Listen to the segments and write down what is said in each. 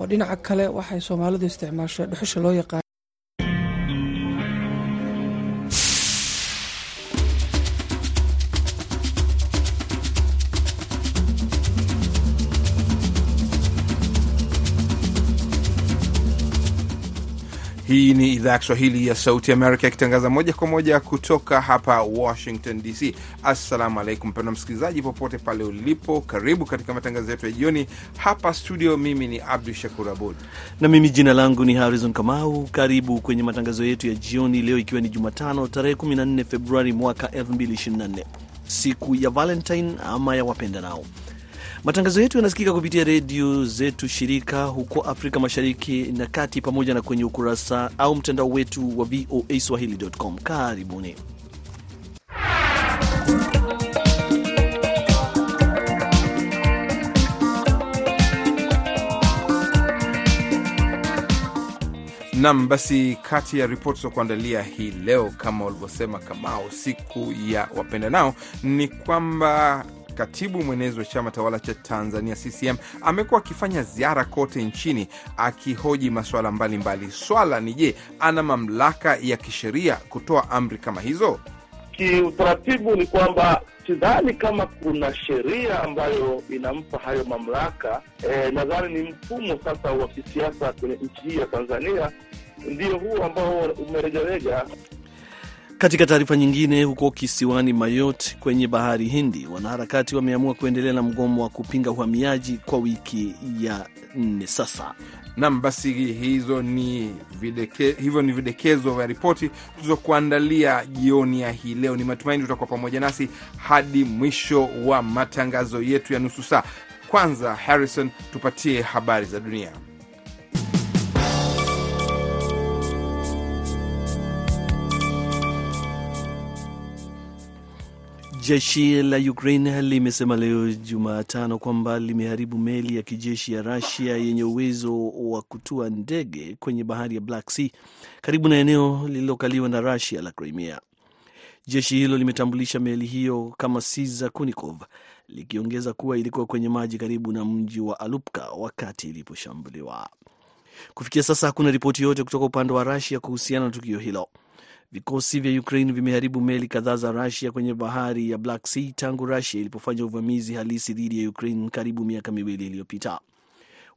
oo dhinaca kale waxay soomaalidu isticmaasho dhuxusha loo yaqaan idhaa ya Kiswahili ya Sauti Amerika ikitangaza moja kwa moja kutoka hapa Washington DC. Assalamu alaikum mpendwa msikilizaji, popote pale ulipo, karibu katika matangazo yetu ya jioni hapa studio. Mimi ni Abdu Shakur Abud na mimi jina langu ni Harrison Kamau. Karibu kwenye matangazo yetu ya jioni leo, ikiwa ni Jumatano tarehe 14 Februari mwaka 2024 siku ya Valentine ama ya wapenda nao. Matangazo yetu yanasikika kupitia redio zetu shirika huko Afrika Mashariki na Kati, pamoja na kwenye ukurasa au mtandao wetu wa VOA Swahili.com. Karibuni. Nam, basi kati ya ripoti za kuandalia hii leo, kama walivyosema Kamao, siku ya wapendanao, ni kwamba katibu mwenezi wa chama tawala cha Tanzania CCM amekuwa akifanya ziara kote nchini akihoji masuala mbalimbali. Swala ni je, ana mamlaka ya kisheria kutoa amri kama hizo? Kiutaratibu ni kwamba sidhani kama kuna sheria ambayo inampa hayo mamlaka. E, nadhani ni mfumo sasa wa kisiasa kwenye nchi hii ya Tanzania ndio huo ambao umeregarega. Katika taarifa nyingine, huko kisiwani Mayotte kwenye bahari Hindi, wanaharakati wameamua kuendelea na mgomo wa kupinga uhamiaji kwa wiki ya nne sasa. Nam, basi hizo ni videke, hivyo ni videkezo vya ripoti tulizokuandalia jioni ya hii leo. Ni matumaini tutakuwa pamoja nasi hadi mwisho wa matangazo yetu ya nusu saa. Kwanza Harrison, tupatie habari za dunia. Jeshi la Ukraine limesema leo Jumatano kwamba limeharibu meli ya kijeshi ya Rusia yenye uwezo wa kutua ndege kwenye bahari ya Black Sea karibu na eneo lililokaliwa na Rusia la Crimea. Jeshi hilo limetambulisha meli hiyo kama Siza Kunikov, likiongeza kuwa ilikuwa kwenye maji karibu na mji wa Alupka wakati iliposhambuliwa. Kufikia sasa hakuna ripoti yoyote kutoka upande wa Rusia kuhusiana na tukio hilo. Vikosi vya Ukraine vimeharibu meli kadhaa za Rusia kwenye bahari ya Black Sea tangu Rusia ilipofanya uvamizi halisi dhidi ya Ukraine karibu miaka miwili iliyopita.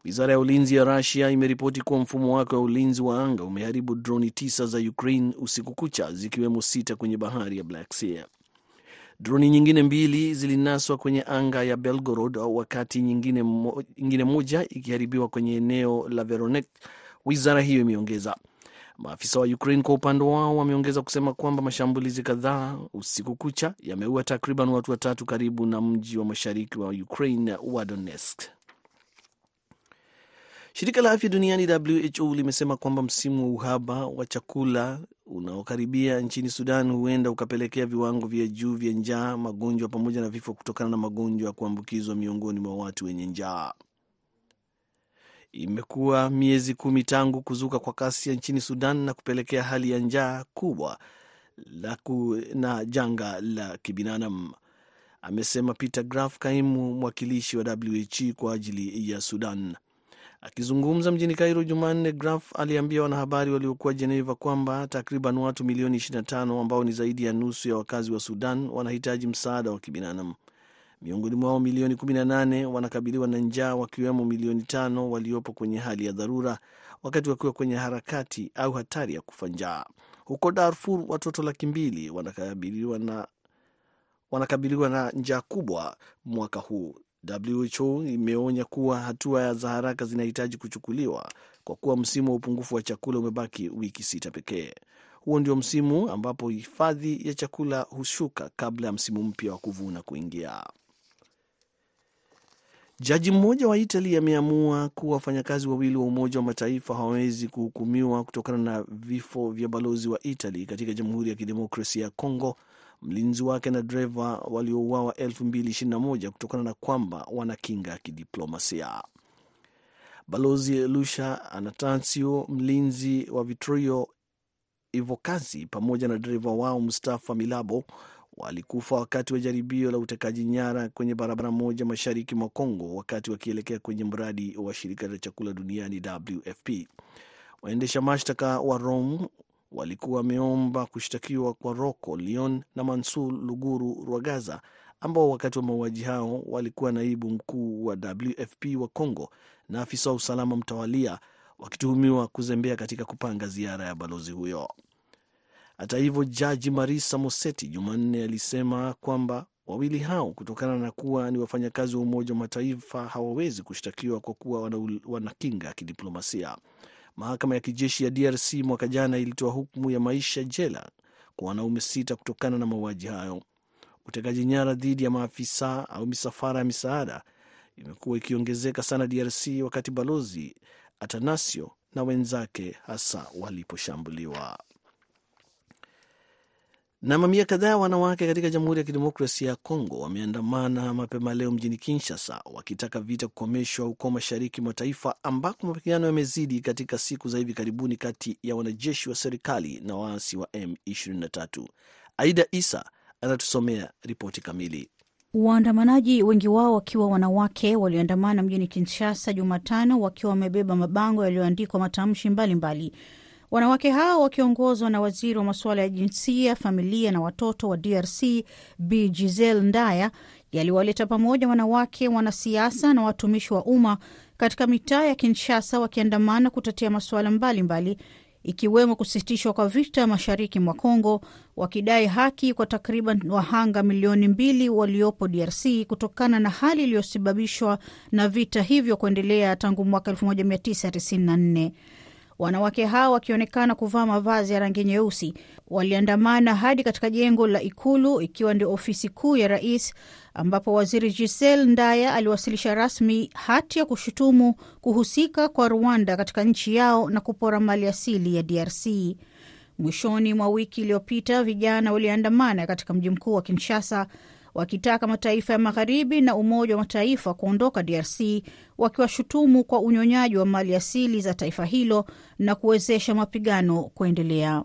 Wizara ya ulinzi ya Rusia imeripoti kuwa mfumo wake wa ulinzi wa anga umeharibu droni tisa za Ukraine usiku kucha, zikiwemo sita kwenye bahari ya Black Sea. Droni nyingine mbili zilinaswa kwenye anga ya Belgorod, wakati nyingine, mo, nyingine moja ikiharibiwa kwenye eneo la Veronek, wizara hiyo imeongeza. Maafisa wa Ukraine kwa upande wao wameongeza kusema kwamba mashambulizi kadhaa usiku kucha yameua takriban watu watatu karibu na mji wa mashariki wa Ukraine wa Donetsk. Shirika la afya duniani WHO limesema kwamba msimu wa uhaba wa chakula unaokaribia nchini Sudan huenda ukapelekea viwango vya juu vya njaa, magonjwa pamoja na vifo kutokana na magonjwa ya kuambukizwa miongoni mwa watu wenye njaa. Imekuwa miezi kumi tangu kuzuka kwa kasia nchini Sudan na kupelekea hali ya njaa kubwa na janga la kibinadamu, amesema Peter Graf, kaimu mwakilishi wa WH kwa ajili ya Sudan. Akizungumza mjini Cairo Jumanne, Graf aliambia wanahabari waliokuwa Jeneva kwamba takriban watu milioni 25 ambao ni zaidi ya nusu ya wakazi wa Sudan wanahitaji msaada wa kibinadamu. Miongoni mwao milioni 18 wanakabiliwa na njaa, wakiwemo milioni tano waliopo kwenye hali ya dharura, wakati wakiwa kwenye harakati au hatari ya kufa njaa. Huko Darfur, watoto laki mbili wanakabiliwa na, wanakabiliwa na njaa kubwa mwaka huu. WHO imeonya kuwa hatua za haraka zinahitaji kuchukuliwa kwa kuwa msimu wa upungufu wa chakula umebaki wiki sita pekee. Huo ndio msimu ambapo hifadhi ya chakula hushuka kabla ya msimu mpya wa kuvuna kuingia. Jaji mmoja wa Itali ameamua kuwa wafanyakazi wawili wa Umoja wa Mataifa hawawezi kuhukumiwa kutokana na vifo vya balozi wa Itali katika Jamhuri ya Kidemokrasia ya Kongo, mlinzi wake na dereva waliouawa 2021 kutokana na kwamba wana kinga ya kidiplomasia. Balozi Lucia Anastasio, mlinzi wa Vittorio Ivocazi pamoja na dereva wao Mustafa Milabo walikufa wakati wa jaribio la utekaji nyara kwenye barabara moja mashariki mwa Kongo wakati wakielekea kwenye mradi wa shirika la chakula duniani WFP. Waendesha mashtaka wa Rome walikuwa wameomba kushtakiwa kwa Rocco Leon na Mansur Luguru Rwagaza ambao wakati wa mauaji hao walikuwa naibu mkuu wa WFP wa Congo na afisa wa usalama mtawalia, wakituhumiwa kuzembea katika kupanga ziara ya balozi huyo. Hata hivyo, jaji Marisa Moseti Jumanne alisema kwamba wawili hao, kutokana na kuwa ni wafanyakazi wa Umoja wa Mataifa, hawawezi kushtakiwa kwa kuwa wana kinga ya kidiplomasia. Mahakama ya kijeshi ya DRC mwaka jana ilitoa hukumu ya maisha jela kwa wanaume sita kutokana na mauaji hayo. Utekaji nyara dhidi ya maafisa au misafara ya misaada imekuwa ikiongezeka sana DRC wakati balozi Atanasio na wenzake hasa waliposhambuliwa. Na mamia kadhaa wanawake katika Jamhuri ya Kidemokrasia ya Kongo wameandamana mapema leo mjini Kinshasa wakitaka vita kukomeshwa huko mashariki mwa taifa ambako mapigano yamezidi katika siku za hivi karibuni kati ya wanajeshi wa serikali na waasi wa M23. Aida Isa anatusomea ripoti kamili. Waandamanaji wengi wao wakiwa wanawake walioandamana mjini Kinshasa Jumatano wakiwa wamebeba mabango yaliyoandikwa matamshi mbalimbali mbali. Wanawake hao wakiongozwa na waziri wa masuala ya jinsia, familia na watoto wa DRC Bi Giselle Ndaya yaliwaleta pamoja wanawake, wanasiasa na watumishi wa umma katika mitaa ya Kinshasa wakiandamana kutetea masuala mbalimbali ikiwemo kusitishwa kwa vita mashariki mwa Kongo, wakidai haki kwa takriban wahanga milioni mbili waliopo DRC kutokana na hali iliyosababishwa na vita hivyo kuendelea tangu mwaka 1994. Wanawake hao wakionekana kuvaa mavazi ya rangi nyeusi waliandamana hadi katika jengo la Ikulu, ikiwa ndio ofisi kuu ya rais, ambapo waziri Giselle Ndaya aliwasilisha rasmi hati ya kushutumu kuhusika kwa Rwanda katika nchi yao na kupora mali asili ya DRC. Mwishoni mwa wiki iliyopita, vijana waliandamana katika mji mkuu wa Kinshasa wakitaka mataifa ya magharibi na Umoja wa Mataifa kuondoka DRC, wakiwashutumu kwa unyonyaji wa mali asili za taifa hilo na kuwezesha mapigano kuendelea.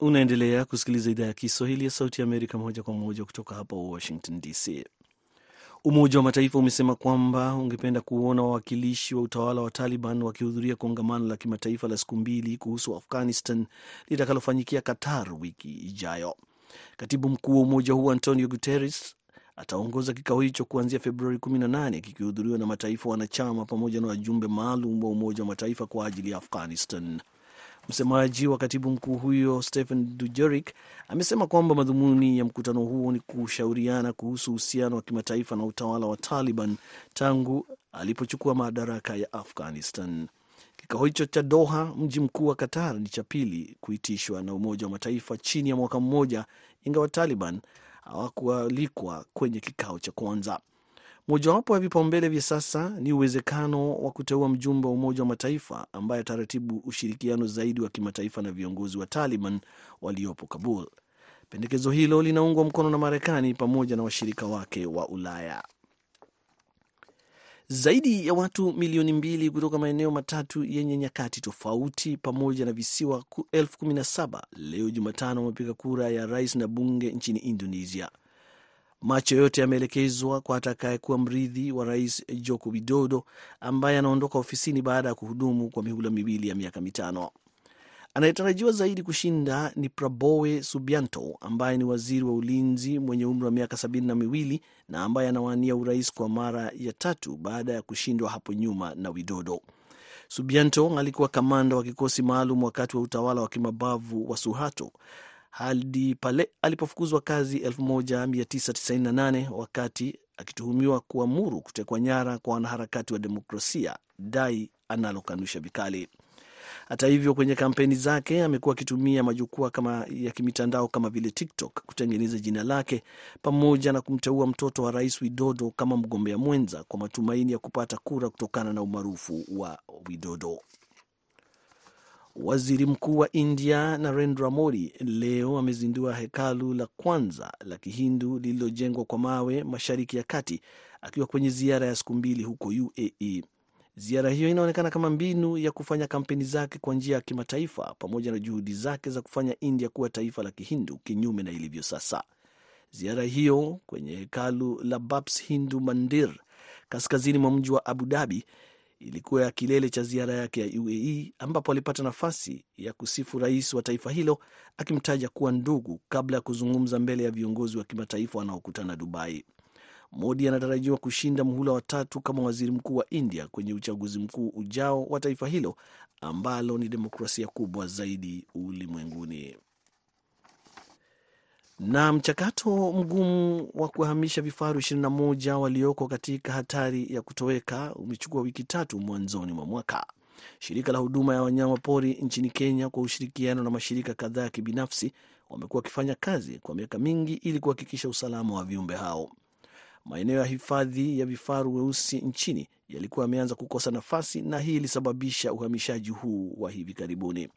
Unaendelea kusikiliza idhaa ya Kiswahili ya Sauti ya Amerika moja kwa moja kutoka hapa Washington DC. Umoja wa Mataifa umesema kwamba ungependa kuona wawakilishi wa utawala wa Taliban wakihudhuria kongamano la kimataifa la siku mbili kuhusu Afghanistan litakalofanyikia Qatar wiki ijayo. Katibu mkuu wa umoja huo Antonio Guterres ataongoza kikao hicho kuanzia Februari 18 kikihudhuriwa na mataifa wanachama pamoja na wajumbe maalum wa Umoja wa Mataifa kwa ajili ya Afghanistan. Msemaji wa katibu mkuu huyo Stephen Dujerik amesema kwamba madhumuni ya mkutano huo ni kushauriana kuhusu uhusiano wa kimataifa na utawala wa Taliban tangu alipochukua madaraka ya Afghanistan. Kikao hicho cha Doha, mji mkuu wa Qatar, ni cha pili kuitishwa na Umoja wa Mataifa chini ya mwaka mmoja, ingawa Taliban hawakualikwa kwenye kikao cha kwanza. Mojawapo ya vipaumbele vya sasa ni uwezekano wa kuteua mjumbe wa Umoja wa Mataifa ambaye ataratibu ushirikiano zaidi wa kimataifa na viongozi wa Taliban waliopo Kabul. Pendekezo hilo linaungwa mkono na Marekani pamoja na washirika wake wa Ulaya. Zaidi ya watu milioni mbili kutoka maeneo matatu yenye nyakati tofauti pamoja na visiwa elfu kumi na saba leo Jumatano wamepiga kura ya rais na bunge nchini Indonesia. Macho yote yameelekezwa kwa atakayekuwa mrithi wa rais Joko Widodo ambaye anaondoka ofisini baada ya kuhudumu kwa mihula miwili ya miaka mitano. Anayetarajiwa zaidi kushinda ni Prabowe Subianto ambaye ni waziri wa ulinzi mwenye umri wa miaka sabini na miwili na ambaye anawania urais kwa mara ya tatu baada ya kushindwa hapo nyuma na Widodo. Subianto alikuwa kamanda wa kikosi maalum wakati wa utawala wa kimabavu wa Suharto hadi pale alipofukuzwa kazi 1998 wakati akituhumiwa kuamuru kutekwa nyara kwa wanaharakati wa demokrasia, dai analokanusha vikali. Hata hivyo, kwenye kampeni zake amekuwa akitumia majukwaa kama ya kimitandao kama vile TikTok kutengeneza jina lake pamoja na kumteua mtoto wa rais Widodo kama mgombea mwenza kwa matumaini ya kupata kura kutokana na umaarufu wa Widodo. Waziri Mkuu wa India Narendra Modi leo amezindua hekalu la kwanza la Kihindu lililojengwa kwa mawe Mashariki ya Kati akiwa kwenye ziara ya siku mbili huko UAE. Ziara hiyo inaonekana kama mbinu ya kufanya kampeni zake kwa njia ya kimataifa pamoja na juhudi zake za kufanya India kuwa taifa la Kihindu kinyume na ilivyo sasa. Ziara hiyo kwenye hekalu la Babs Hindu Mandir kaskazini mwa mji wa Abu Dhabi ilikuwa ya kilele cha ziara yake ya UAE ambapo alipata nafasi ya kusifu rais wa taifa hilo akimtaja kuwa ndugu kabla ya kuzungumza mbele ya viongozi wa kimataifa wanaokutana Dubai. Modi anatarajiwa kushinda muhula wa tatu kama waziri mkuu wa India kwenye uchaguzi mkuu ujao wa taifa hilo ambalo ni demokrasia kubwa zaidi ulimwenguni. Na mchakato mgumu wa kuhamisha vifaru 21 walioko katika hatari ya kutoweka umechukua wiki tatu mwanzoni mwa mwaka. Shirika la huduma ya wanyama pori nchini Kenya kwa ushirikiano na mashirika kadhaa ya kibinafsi wamekuwa wakifanya kazi kwa miaka mingi ili kuhakikisha usalama wa viumbe hao. Maeneo ya hifadhi ya vifaru weusi nchini yalikuwa yameanza kukosa nafasi na hii ilisababisha uhamishaji huu wa hivi karibuni.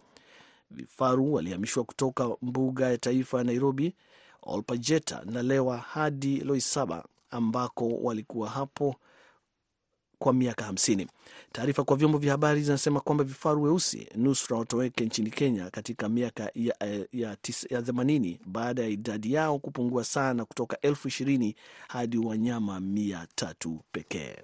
Vifaru walihamishwa kutoka mbuga ya taifa ya Nairobi, Olpajeta na Lewa hadi Loisaba ambako walikuwa hapo kwa miaka hamsini. Taarifa kwa vyombo vya habari zinasema kwamba vifaru weusi nusra watoweke nchini Kenya katika miaka ya, ya, ya themanini baada ya idadi yao kupungua sana kutoka elfu ishirini hadi wanyama mia tatu pekee.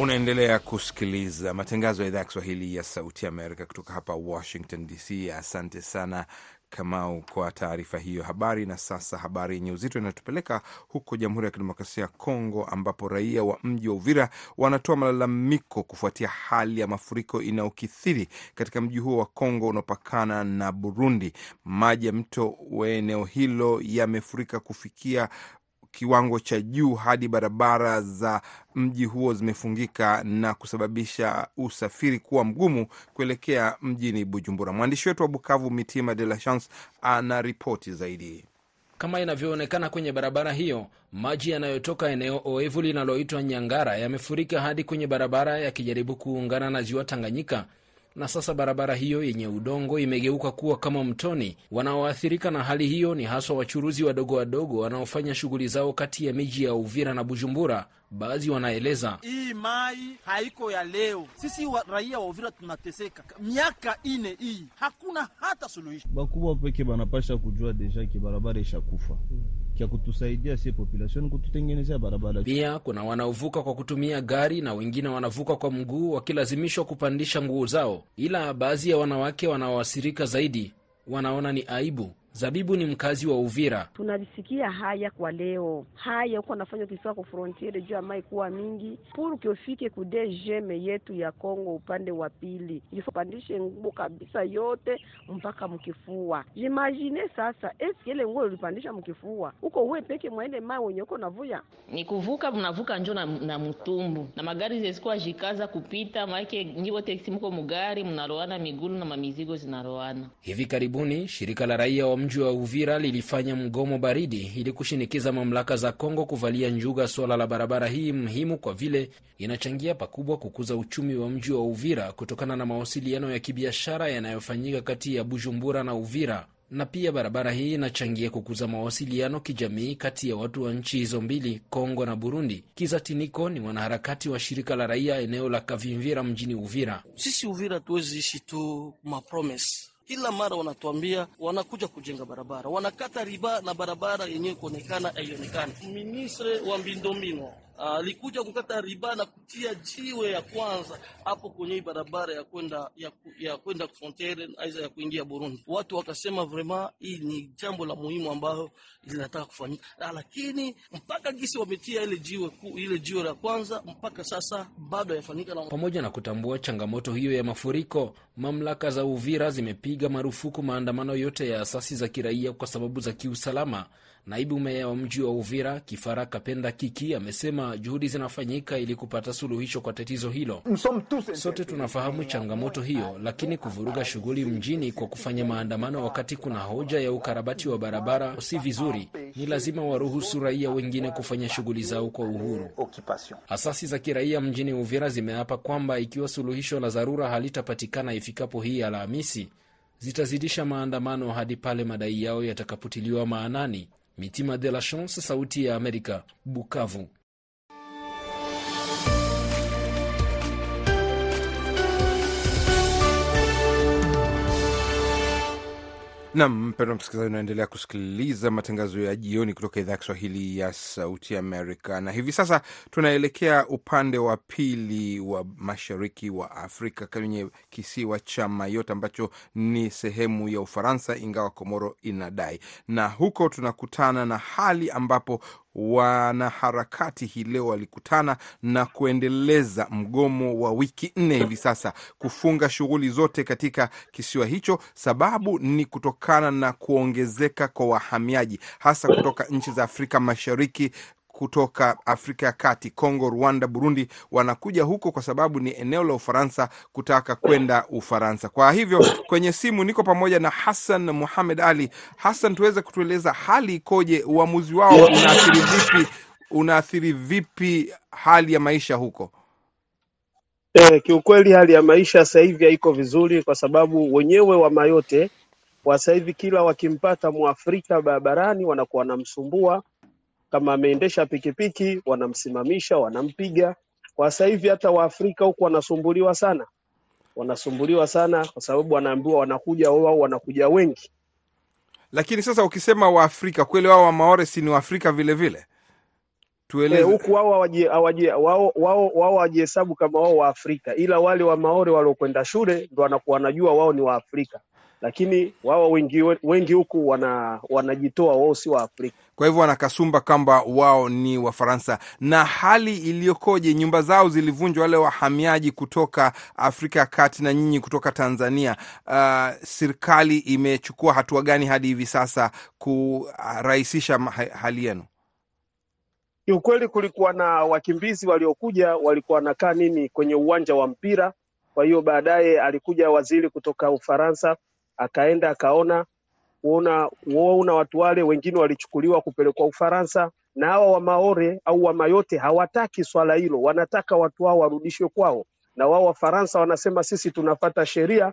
Unaendelea kusikiliza matangazo ya idhaa ya Kiswahili ya Sauti Amerika kutoka hapa Washington DC. Asante sana Kamau kwa taarifa hiyo habari. Na sasa habari yenye uzito inatupeleka huko Jamhuri ya Kidemokrasia ya Kongo, ambapo raia wa mji wa Uvira wanatoa malalamiko kufuatia hali ya mafuriko inayokithiri katika mji huo wa Kongo unaopakana na Burundi. Maji ya mto wa eneo hilo yamefurika kufikia kiwango cha juu hadi barabara za mji huo zimefungika na kusababisha usafiri kuwa mgumu kuelekea mjini Bujumbura. Mwandishi wetu wa Bukavu, Mitima de la Chance, ana ripoti zaidi. Kama inavyoonekana kwenye barabara hiyo, maji yanayotoka eneo oevu linaloitwa Nyangara yamefurika hadi kwenye barabara yakijaribu kuungana na ziwa Tanganyika na sasa barabara hiyo yenye udongo imegeuka kuwa kama mtoni. Wanaoathirika na hali hiyo ni haswa wachuruzi wadogo wadogo wanaofanya shughuli zao kati ya miji ya Uvira na Bujumbura. Baadhi wanaeleza hii mai haiko ya leo. Sisi wa, raia wa Uvira tunateseka miaka ine, hii hakuna hata suluhisho. Bakubwa peke banapasha kujua deja kibarabara ishakufa ishakufa kya kutusaidia sie population kututengenezea barabara. Pia kuna wanaovuka kwa kutumia gari na wengine wanavuka kwa mguu wakilazimishwa kupandisha nguo zao, ila baadhi ya wanawake wanaoathirika zaidi wanaona ni aibu. Zabibu ni mkazi wa Uvira. Tunavisikia haya kwa leo, haya huko anafanya ukifika ku frontiere juu ya mai kuwa mingi puru kiofike ku yetu ya Kongo upande wa pili, ilipandishe nguo kabisa yote mpaka mkifua. Imagine sasa, eski ile nguo ulipandisha mkifua huko uwe peke mwaende mai wenye uko navuya ni kuvuka, mnavuka njo na, na mtumbu na magari zesikuwa jikaza kupita make njivo teksi mko mugari mnaroana migulu na mamizigo zinaroana. Hivi karibuni shirika la raia wa mji wa Uvira lilifanya mgomo baridi ili kushinikiza mamlaka za Kongo kuvalia njuga suala la barabara hii muhimu, kwa vile inachangia pakubwa kukuza uchumi wa mji wa Uvira kutokana na mawasiliano ya kibiashara yanayofanyika kati ya Bujumbura na Uvira, na pia barabara hii inachangia kukuza mawasiliano kijamii kati ya watu wa nchi hizo mbili, Kongo na Burundi. Kizatiniko ni mwanaharakati wa shirika la raia eneo la Kavimvira mjini Uvira. Sisi Uvira tuwezi ishi tu mapromise kila mara wanatuambia wanakuja kujenga barabara, wanakata riba na barabara yenyewe kuonekana haionekani. Ministre wa mbindombino alikuja uh, kukata riba na kutia jiwe ya kwanza hapo kwenye hii barabara ya kwenda ya, kwenda frontiere aiza ya kuingia Burundi. Watu wakasema vraiment hii ni jambo la muhimu ambayo linataka kufanyika, lakini mpaka gisi wametia ile jiwe ile jiwe la kwanza mpaka sasa bado hayafanyika. Na... pamoja na kutambua changamoto hiyo ya mafuriko, mamlaka za Uvira zimepiga marufuku maandamano yote ya asasi za kiraia kwa sababu za kiusalama. Naibu meya wa mji wa Uvira Kifara Kapenda Kiki amesema juhudi zinafanyika ili kupata suluhisho kwa tatizo hilo. Sote tunafahamu changamoto hiyo, lakini kuvuruga shughuli mjini kwa kufanya maandamano wakati kuna hoja ya ukarabati wa barabara si vizuri. Ni lazima waruhusu raia wengine kufanya shughuli zao kwa uhuru. Asasi za kiraia mjini Uvira zimeapa kwamba ikiwa suluhisho la dharura halitapatikana ifikapo hii Alhamisi zitazidisha maandamano hadi pale madai yao yatakapotiliwa maanani. Mitima de la Chance, Sauti ya Amerika, Bukavu. Nam mpendwa msikilizaji, unaendelea kusikiliza matangazo ya jioni kutoka idhaa ya Kiswahili ya Sauti Amerika, na hivi sasa tunaelekea upande wa pili wa mashariki wa Afrika kwenye kisiwa cha Mayotte ambacho ni sehemu ya Ufaransa, ingawa Komoro inadai, na huko tunakutana na hali ambapo wanaharakati hii leo walikutana na kuendeleza mgomo wa wiki nne hivi sasa, kufunga shughuli zote katika kisiwa hicho. Sababu ni kutokana na kuongezeka kwa wahamiaji hasa kutoka nchi za Afrika Mashariki kutoka Afrika ya Kati, Kongo, Rwanda, Burundi, wanakuja huko kwa sababu ni eneo la Ufaransa kutaka kwenda Ufaransa. Kwa hivyo kwenye simu niko pamoja na Hassan Muhamed Ali. Hassan, tuweze kutueleza hali ikoje? Uamuzi wao unaathiri vipi, unaathiri vipi hali ya maisha huko? E, kiukweli hali ya maisha sasa hivi haiko vizuri, kwa sababu wenyewe wa Mayote kwa sasa hivi kila wakimpata Mwafrika barabarani wanakuwa wanamsumbua kama ameendesha pikipiki wanamsimamisha, wanampiga. Kwa sasa hivi hata Waafrika huku wanasumbuliwa sana, wanasumbuliwa sana kwa sababu wanaambiwa wanakuja wao, wanakuja wengi. Lakini sasa ukisema Waafrika kweli, wao wa Maore si ni Waafrika vile vile? Tueleze Eh, huku wao wao wao wao kama wao Waafrika, ila wale wa Maore waliokwenda shule ndo wanakuwa wanajua wao ni Waafrika, lakini wao wengi wengi huku wana wanajitoa wao si Waafrika. Kwa hivyo wanakasumba kwamba wao ni Wafaransa. Na hali iliyokoje? Nyumba zao zilivunjwa, wale wahamiaji kutoka Afrika ya Kati na nyinyi kutoka Tanzania. Uh, serikali imechukua hatua gani hadi hivi sasa kurahisisha hali yenu? Kiukweli kulikuwa na wakimbizi waliokuja, walikuwa wanakaa nini kwenye uwanja wa mpira. Kwa hiyo baadaye alikuja waziri kutoka Ufaransa, akaenda akaona kuona kuona watu wale wengine walichukuliwa kupelekwa Ufaransa, na hawa wa Maore au wa Mayote hawataki swala hilo, wanataka watu hao warudishwe kwao, na wao Wafaransa wanasema sisi tunafata sheria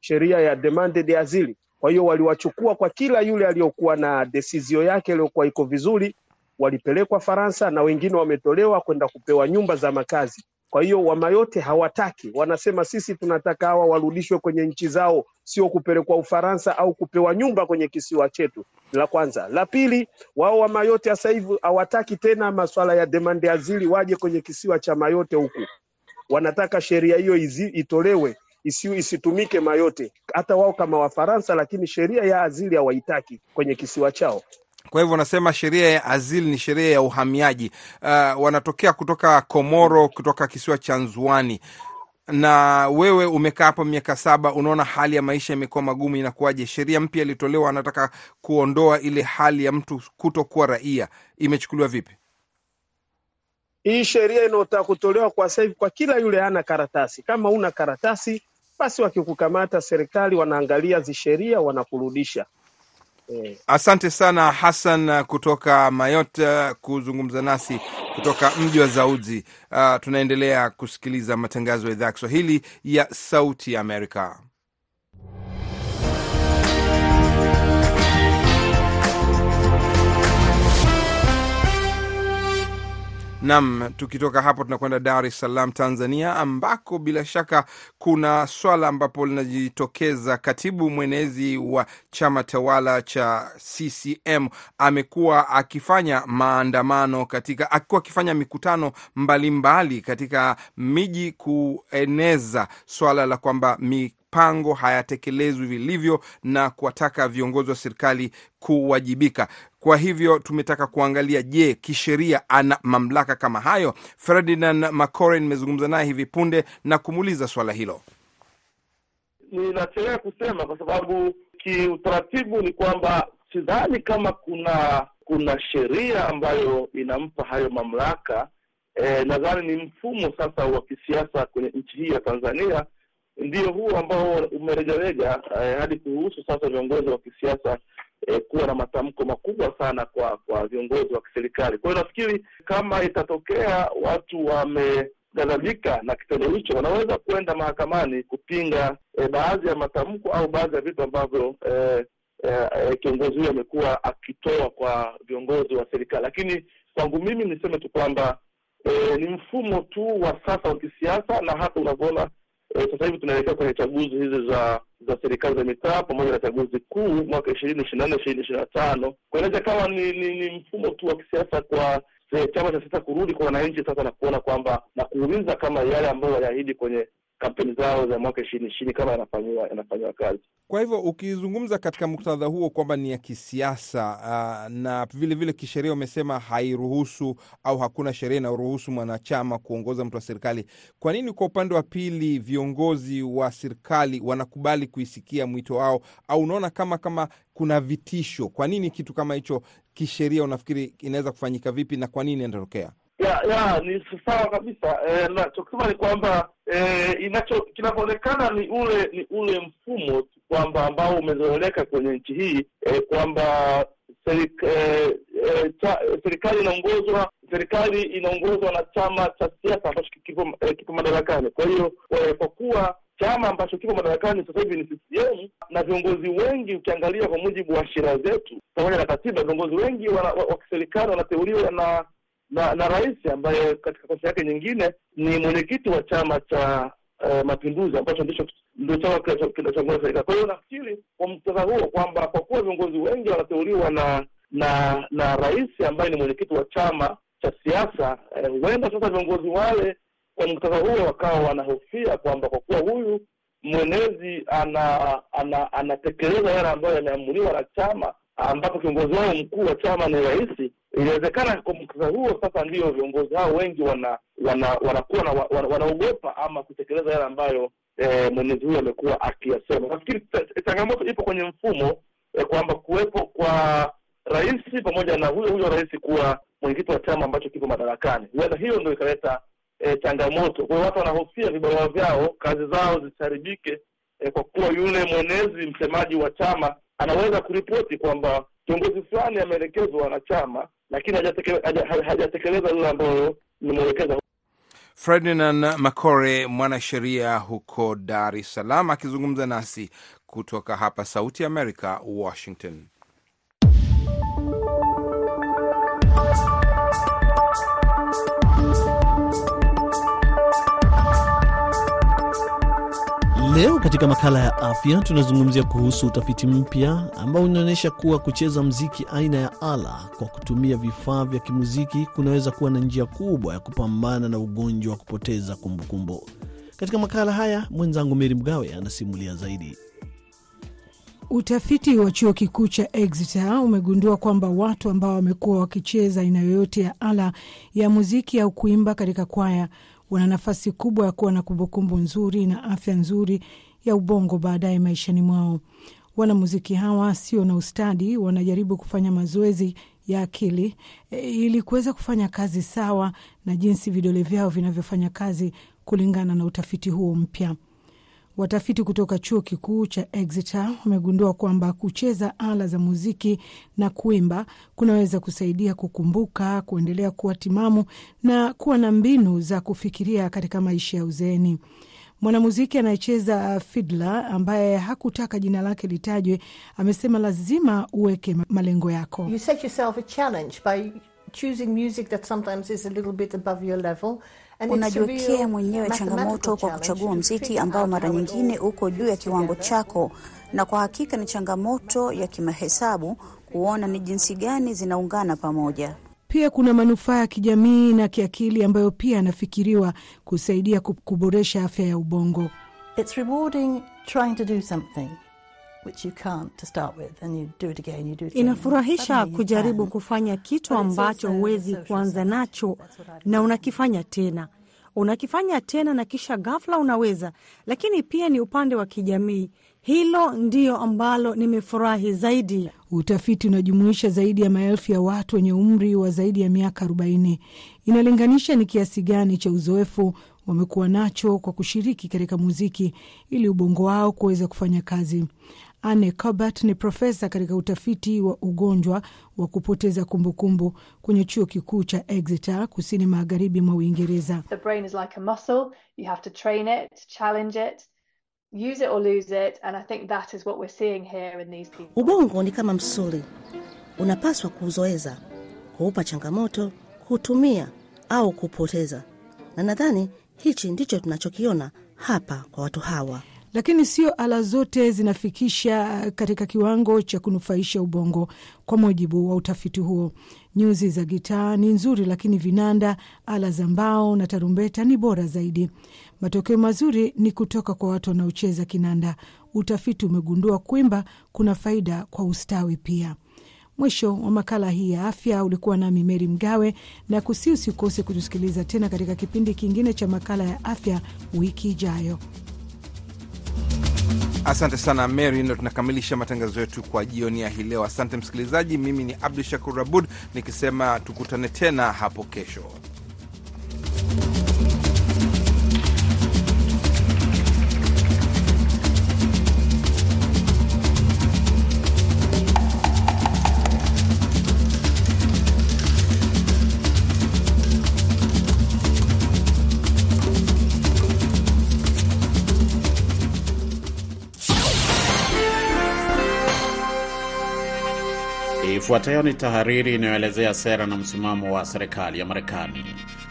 sheria ya demande de asili. Kwa hiyo waliwachukua kwa kila yule aliyokuwa na desizio yake iliyokuwa iko vizuri, walipelekwa Faransa na wengine wametolewa kwenda kupewa nyumba za makazi. Kwa hiyo Wamayote hawataki, wanasema sisi tunataka hawa warudishwe kwenye nchi zao, sio kupelekwa Ufaransa au kupewa nyumba kwenye kisiwa chetu. La kwanza. La pili, wao Wamayote sasa hivi hawataki tena masuala ya demande azili, waje kwenye kisiwa cha Mayote huku wanataka sheria hiyo itolewe isi, isitumike Mayote, hata wao kama Wafaransa, lakini sheria ya azili hawaitaki kwenye kisiwa chao. Kwa hivyo wanasema sheria ya azili ni sheria ya uhamiaji. Uh, wanatokea kutoka Komoro, kutoka kisiwa cha Nzwani. Na wewe umekaa hapo miaka saba, unaona hali ya maisha imekuwa magumu, inakuwaje? Sheria mpya ilitolewa, anataka kuondoa ile hali ya mtu kutokuwa raia, imechukuliwa vipi? Hii sheria inayotaka kutolewa kwa sasa hivi kwa kila yule ana karatasi. Kama una karatasi, basi wakikukamata, serikali wanaangalia zisheria, wanakurudisha. Asante sana Hassan kutoka Mayotte kuzungumza nasi kutoka mji wa Zauzi. Uh, tunaendelea kusikiliza matangazo ya idhaa ya Kiswahili ya Sauti Amerika. Nam, tukitoka hapo tunakwenda Dar es Salaam, Tanzania, ambako bila shaka kuna swala ambapo linajitokeza. Katibu mwenezi wa chama tawala cha CCM amekuwa akifanya maandamano katika, akikuwa akifanya mikutano mbalimbali mbali katika miji kueneza swala la kwamba mipango hayatekelezwi vilivyo na kuwataka viongozi wa serikali kuwajibika. Kwa hivyo tumetaka kuangalia, je, kisheria ana mamlaka kama hayo? Ferdinand Macore nimezungumza naye hivi punde na kumuuliza swala hilo. Ninachelea kusema kwa sababu kiutaratibu ni kwamba sidhani kama kuna kuna sheria ambayo inampa hayo mamlaka. E, nadhani ni mfumo sasa wa kisiasa kwenye nchi hii ya Tanzania ndio huo ambao umeregarega eh, hadi kuruhusu sasa viongozi wa kisiasa eh, kuwa na matamko makubwa sana kwa kwa viongozi wa kiserikali. Kwa hiyo nafikiri kama itatokea watu wame wanaoghadhabika na kitendo hicho wanaweza kuenda mahakamani kupinga e, baadhi ya matamko au baadhi ya vitu ambavyo e, e, kiongozi huyo amekuwa akitoa kwa viongozi wa serikali. Lakini kwangu mimi niseme tu kwamba e, ni mfumo tu wa sasa wa kisiasa, na hata unavyoona sasa hivi tunaelekea kwenye chaguzi hizi za za serikali za mitaa pamoja na chaguzi kuu mwaka ishirini ishirini na nne ishirini ishirini na tano. Kueleza kama ni, ni, ni mfumo tu wa kisiasa kwa eh, chama cha siasa kurudi kwa wananchi sasa na kuona kwamba na kuuliza kama yale ambayo waliahidi kwenye kampeni zao za mwaka ishirini ishirini kama yanafanyiwa kazi. Kwa hivyo ukizungumza katika muktadha huo kwamba ni ya kisiasa uh, na vile vile kisheria umesema hairuhusu au hakuna sheria inayoruhusu mwanachama kuongoza mtu wa serikali, kwa nini kwa upande wa pili viongozi wa serikali wanakubali kuisikia mwito wao, au unaona kama kama kuna vitisho? Kwa nini kitu kama hicho kisheria unafikiri inaweza kufanyika vipi na kwa nini inatokea? Ya ya ni sawa kabisa. E, nachokisema ni kwamba e, inacho kinavyoonekana ni ule ni ule mfumo kwamba ambao umezoeleka kwenye nchi hii e, kwamba serik, e, e, inaongozwa serikali inaongozwa na chama cha siasa ambacho kipo, e, kipo madarakani. Kwa hiyo kwa kuwa chama ambacho kipo madarakani sasa hivi ni CCM na viongozi wengi, ukiangalia kwa mujibu wa sheria zetu pamoja na katiba, viongozi wengi wa kiserikali wanateuliwa na na na rais ambaye katika kosa yake nyingine ni mwenyekiti wa chama cha uh, Mapinduzi ambacho ndicho ndio chama kinachoongoza serikali. Kwa hiyo nafikiri kwa muktadha huo kwamba kwa kuwa viongozi wengi wanateuliwa na na na rais ambaye ni mwenyekiti wa chama cha siasa, huenda eh, sasa viongozi wale kwa muktadha huo wakawa wanahofia kwamba kwa kuwa huyu mwenezi ana anatekeleza ana yale ambayo yameamuliwa na chama ambapo kiongozi wao mkuu wa chama ni rais. Inawezekana kwa muktadha huo sasa ndio viongozi hao wengi wana wanakuwa wana, wana, wanaogopa wana ama kutekeleza yale ambayo e, mwenezi huyo amekuwa akiyasema. Nafikiri changamoto ipo kwenye mfumo e, kwamba kuwepo kwa rais pamoja na huyo huyo rais kuwa mwenyekiti wa chama ambacho kipo madarakani, huenda hiyo ndio ikaleta e, changamoto. Kwa watu wanahofia vibarua vyao, kazi zao zisiharibike e, kwa kuwa yule mwenezi, msemaji wa chama anaweza kuripoti kwamba kiongozi fulani ameelekezwa na chama lakini hajatekeleza lile ambayo nimwelekeza. Ferdinand Macore, mwanasheria huko Dar es Salaam, akizungumza nasi kutoka hapa Sauti ya Amerika, Washington. Leo katika makala ya afya tunazungumzia kuhusu utafiti mpya ambao unaonyesha kuwa kucheza mziki aina ya ala kwa kutumia vifaa vya kimuziki kunaweza kuwa na njia kubwa ya kupambana na ugonjwa wa kupoteza kumbukumbu. Katika makala haya mwenzangu Meri Mgawe anasimulia zaidi. Utafiti wa chuo kikuu cha Exeter umegundua kwamba watu ambao wamekuwa wakicheza aina yoyote ya ala ya muziki au kuimba katika kwaya wana nafasi kubwa ya kuwa na kumbukumbu nzuri na afya nzuri ya ubongo baadaye maishani mwao. Wanamuziki hawa sio na ustadi, wanajaribu kufanya mazoezi ya akili e, ili kuweza kufanya kazi sawa na jinsi vidole vyao vinavyofanya kazi kulingana na utafiti huo mpya. Watafiti kutoka chuo kikuu cha Exeter wamegundua kwamba kucheza ala za muziki na kuimba kunaweza kusaidia kukumbuka, kuendelea kuwa timamu na kuwa na mbinu za kufikiria katika maisha ya uzeeni. Mwanamuziki anayecheza fidla ambaye hakutaka jina lake litajwe amesema lazima uweke malengo yako. You Unajiwekea mwenyewe changamoto kwa kuchagua mziki ambao mara nyingine uko juu ya kiwango chako, na kwa hakika ni changamoto ya kimahesabu kuona ni jinsi gani zinaungana pamoja. Pia kuna manufaa ya kijamii na kiakili ambayo pia yanafikiriwa kusaidia kuboresha afya ya ubongo. It's rewarding trying to do something Inafurahisha kujaribu kufanya kitu ambacho huwezi kuanza nacho na unakifanya tena unakifanya tena na kisha ghafla unaweza. Lakini pia ni upande wa kijamii, hilo ndio ambalo nimefurahi zaidi. Utafiti unajumuisha zaidi ya maelfu ya watu wenye umri wa zaidi ya miaka 40. Inalinganisha ni kiasi gani cha uzoefu wamekuwa nacho kwa kushiriki katika muziki ili ubongo wao kuweza kufanya kazi. Anne Cobert ni profesa katika utafiti wa ugonjwa wa kupoteza kumbukumbu kwenye chuo kikuu cha Exeter kusini magharibi mwa Uingereza. Ubongo ni kama msuli, unapaswa kuuzoeza, kuupa changamoto, kuutumia au kupoteza, na nadhani hichi ndicho tunachokiona hapa kwa watu hawa. Lakini sio ala zote zinafikisha katika kiwango cha kunufaisha ubongo. Kwa mujibu wa utafiti huo, nyuzi za gitaa ni nzuri, lakini vinanda, ala za mbao na tarumbeta ni bora zaidi. Matokeo mazuri ni kutoka kwa watu wanaocheza kinanda. Utafiti umegundua kuimba kuna faida kwa ustawi pia. Mwisho wa makala hii ya afya. Ulikuwa nami Meri Mgawe na kusi, usikose kutusikiliza tena katika kipindi kingine cha makala ya afya wiki ijayo. Asante sana Mary, ndo tunakamilisha matangazo yetu kwa jioni ya hii leo. Asante msikilizaji, mimi ni Abdu Shakur Abud nikisema tukutane tena hapo kesho. Ifuatayo ni tahariri inayoelezea sera na msimamo wa serikali ya Marekani.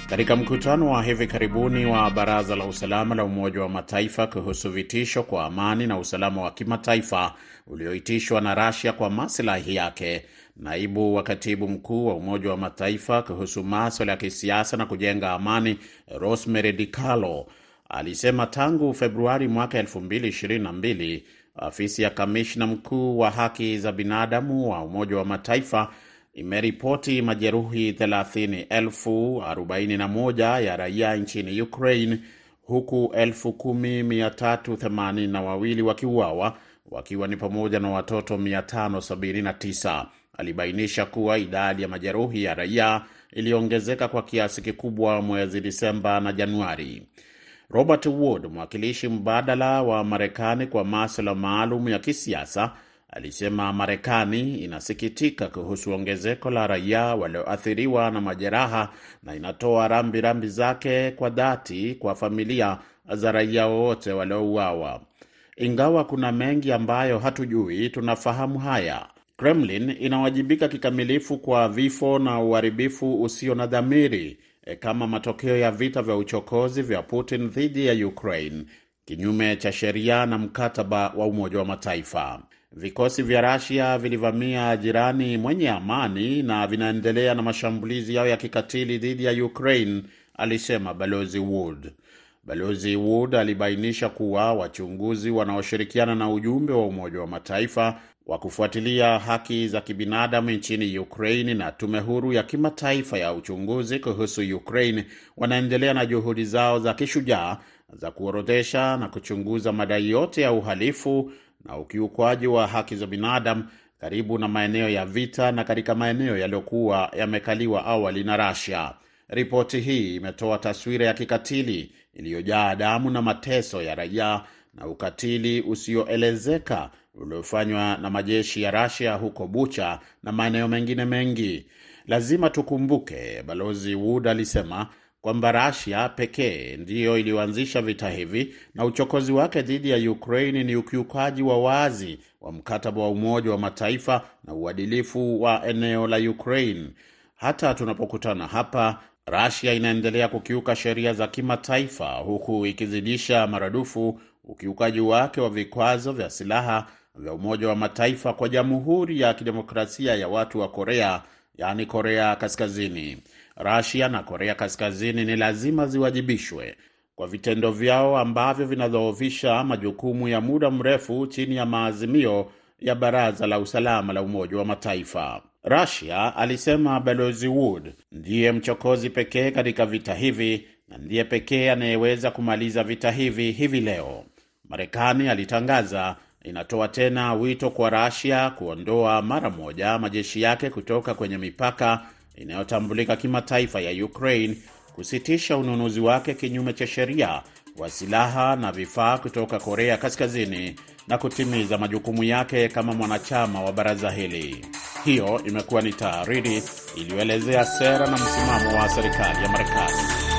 Katika mkutano wa hivi karibuni wa Baraza la Usalama la Umoja wa Mataifa kuhusu vitisho kwa amani na usalama wa kimataifa ulioitishwa na Russia kwa maslahi yake, naibu wa katibu mkuu wa Umoja wa Mataifa kuhusu maswala ya kisiasa na kujenga amani, Rosemary DiCarlo alisema tangu Februari mwaka 2022 afisi ya kamishna mkuu wa haki za binadamu wa Umoja wa Mataifa imeripoti majeruhi 30,041 ya raia nchini Ukraine, huku 10,382 wakiuawa, wakiwa ni pamoja na watoto 579. Alibainisha kuwa idadi ya majeruhi ya raia iliongezeka kwa kiasi kikubwa mwezi Disemba na Januari. Robert Wood, mwakilishi mbadala wa Marekani kwa masuala maalum ya kisiasa, alisema Marekani inasikitika kuhusu ongezeko la raia walioathiriwa na majeraha na inatoa rambirambi rambi zake kwa dhati kwa familia za raia wote waliouawa. Ingawa kuna mengi ambayo hatujui, tunafahamu haya. Kremlin inawajibika kikamilifu kwa vifo na uharibifu usio na dhamiri kama matokeo ya vita vya uchokozi vya Putin dhidi ya Ukraine kinyume cha sheria na mkataba wa Umoja wa Mataifa. Vikosi vya Russia vilivamia jirani mwenye amani na vinaendelea na mashambulizi yao ya kikatili dhidi ya Ukraine, alisema Balozi Wood. Balozi Wood alibainisha kuwa wachunguzi wanaoshirikiana na ujumbe wa Umoja wa Mataifa wa kufuatilia haki za kibinadamu nchini Ukraine na tume huru ya kimataifa ya uchunguzi kuhusu Ukraine wanaendelea na juhudi zao za kishujaa za kuorodhesha na kuchunguza madai yote ya uhalifu na ukiukwaji wa haki za binadamu karibu na maeneo ya vita na katika maeneo yaliyokuwa yamekaliwa awali na Russia. Ripoti hii imetoa taswira ya kikatili iliyojaa damu na mateso ya raia na ukatili usioelezeka uliofanywa na majeshi ya Russia huko Bucha na maeneo mengine mengi. Lazima tukumbuke, Balozi Wood alisema kwamba Russia pekee ndiyo iliyoanzisha vita hivi na uchokozi wake dhidi ya Ukraine ni ukiukaji wa wazi wa mkataba wa Umoja wa Mataifa na uadilifu wa eneo la Ukraine. Hata tunapokutana hapa, Russia inaendelea kukiuka sheria za kimataifa huku ikizidisha maradufu ukiukaji wake wa vikwazo vya silaha vya Umoja wa Mataifa kwa Jamhuri ya Kidemokrasia ya Watu wa Korea, yaani Korea Kaskazini. Rasia na Korea Kaskazini ni lazima ziwajibishwe kwa vitendo vyao ambavyo vinadhoofisha majukumu ya muda mrefu chini ya maazimio ya Baraza la Usalama la Umoja wa Mataifa. Russia, alisema Balozi Wood, ndiye mchokozi pekee katika vita hivi na ndiye pekee anayeweza kumaliza vita hivi hivi leo. Marekani alitangaza inatoa tena wito kwa Russia kuondoa mara moja majeshi yake kutoka kwenye mipaka inayotambulika kimataifa ya Ukraine, kusitisha ununuzi wake kinyume cha sheria wa silaha na vifaa kutoka Korea Kaskazini na kutimiza majukumu yake kama mwanachama wa baraza hili. Hiyo imekuwa ni tahariri iliyoelezea sera na msimamo wa serikali ya Marekani.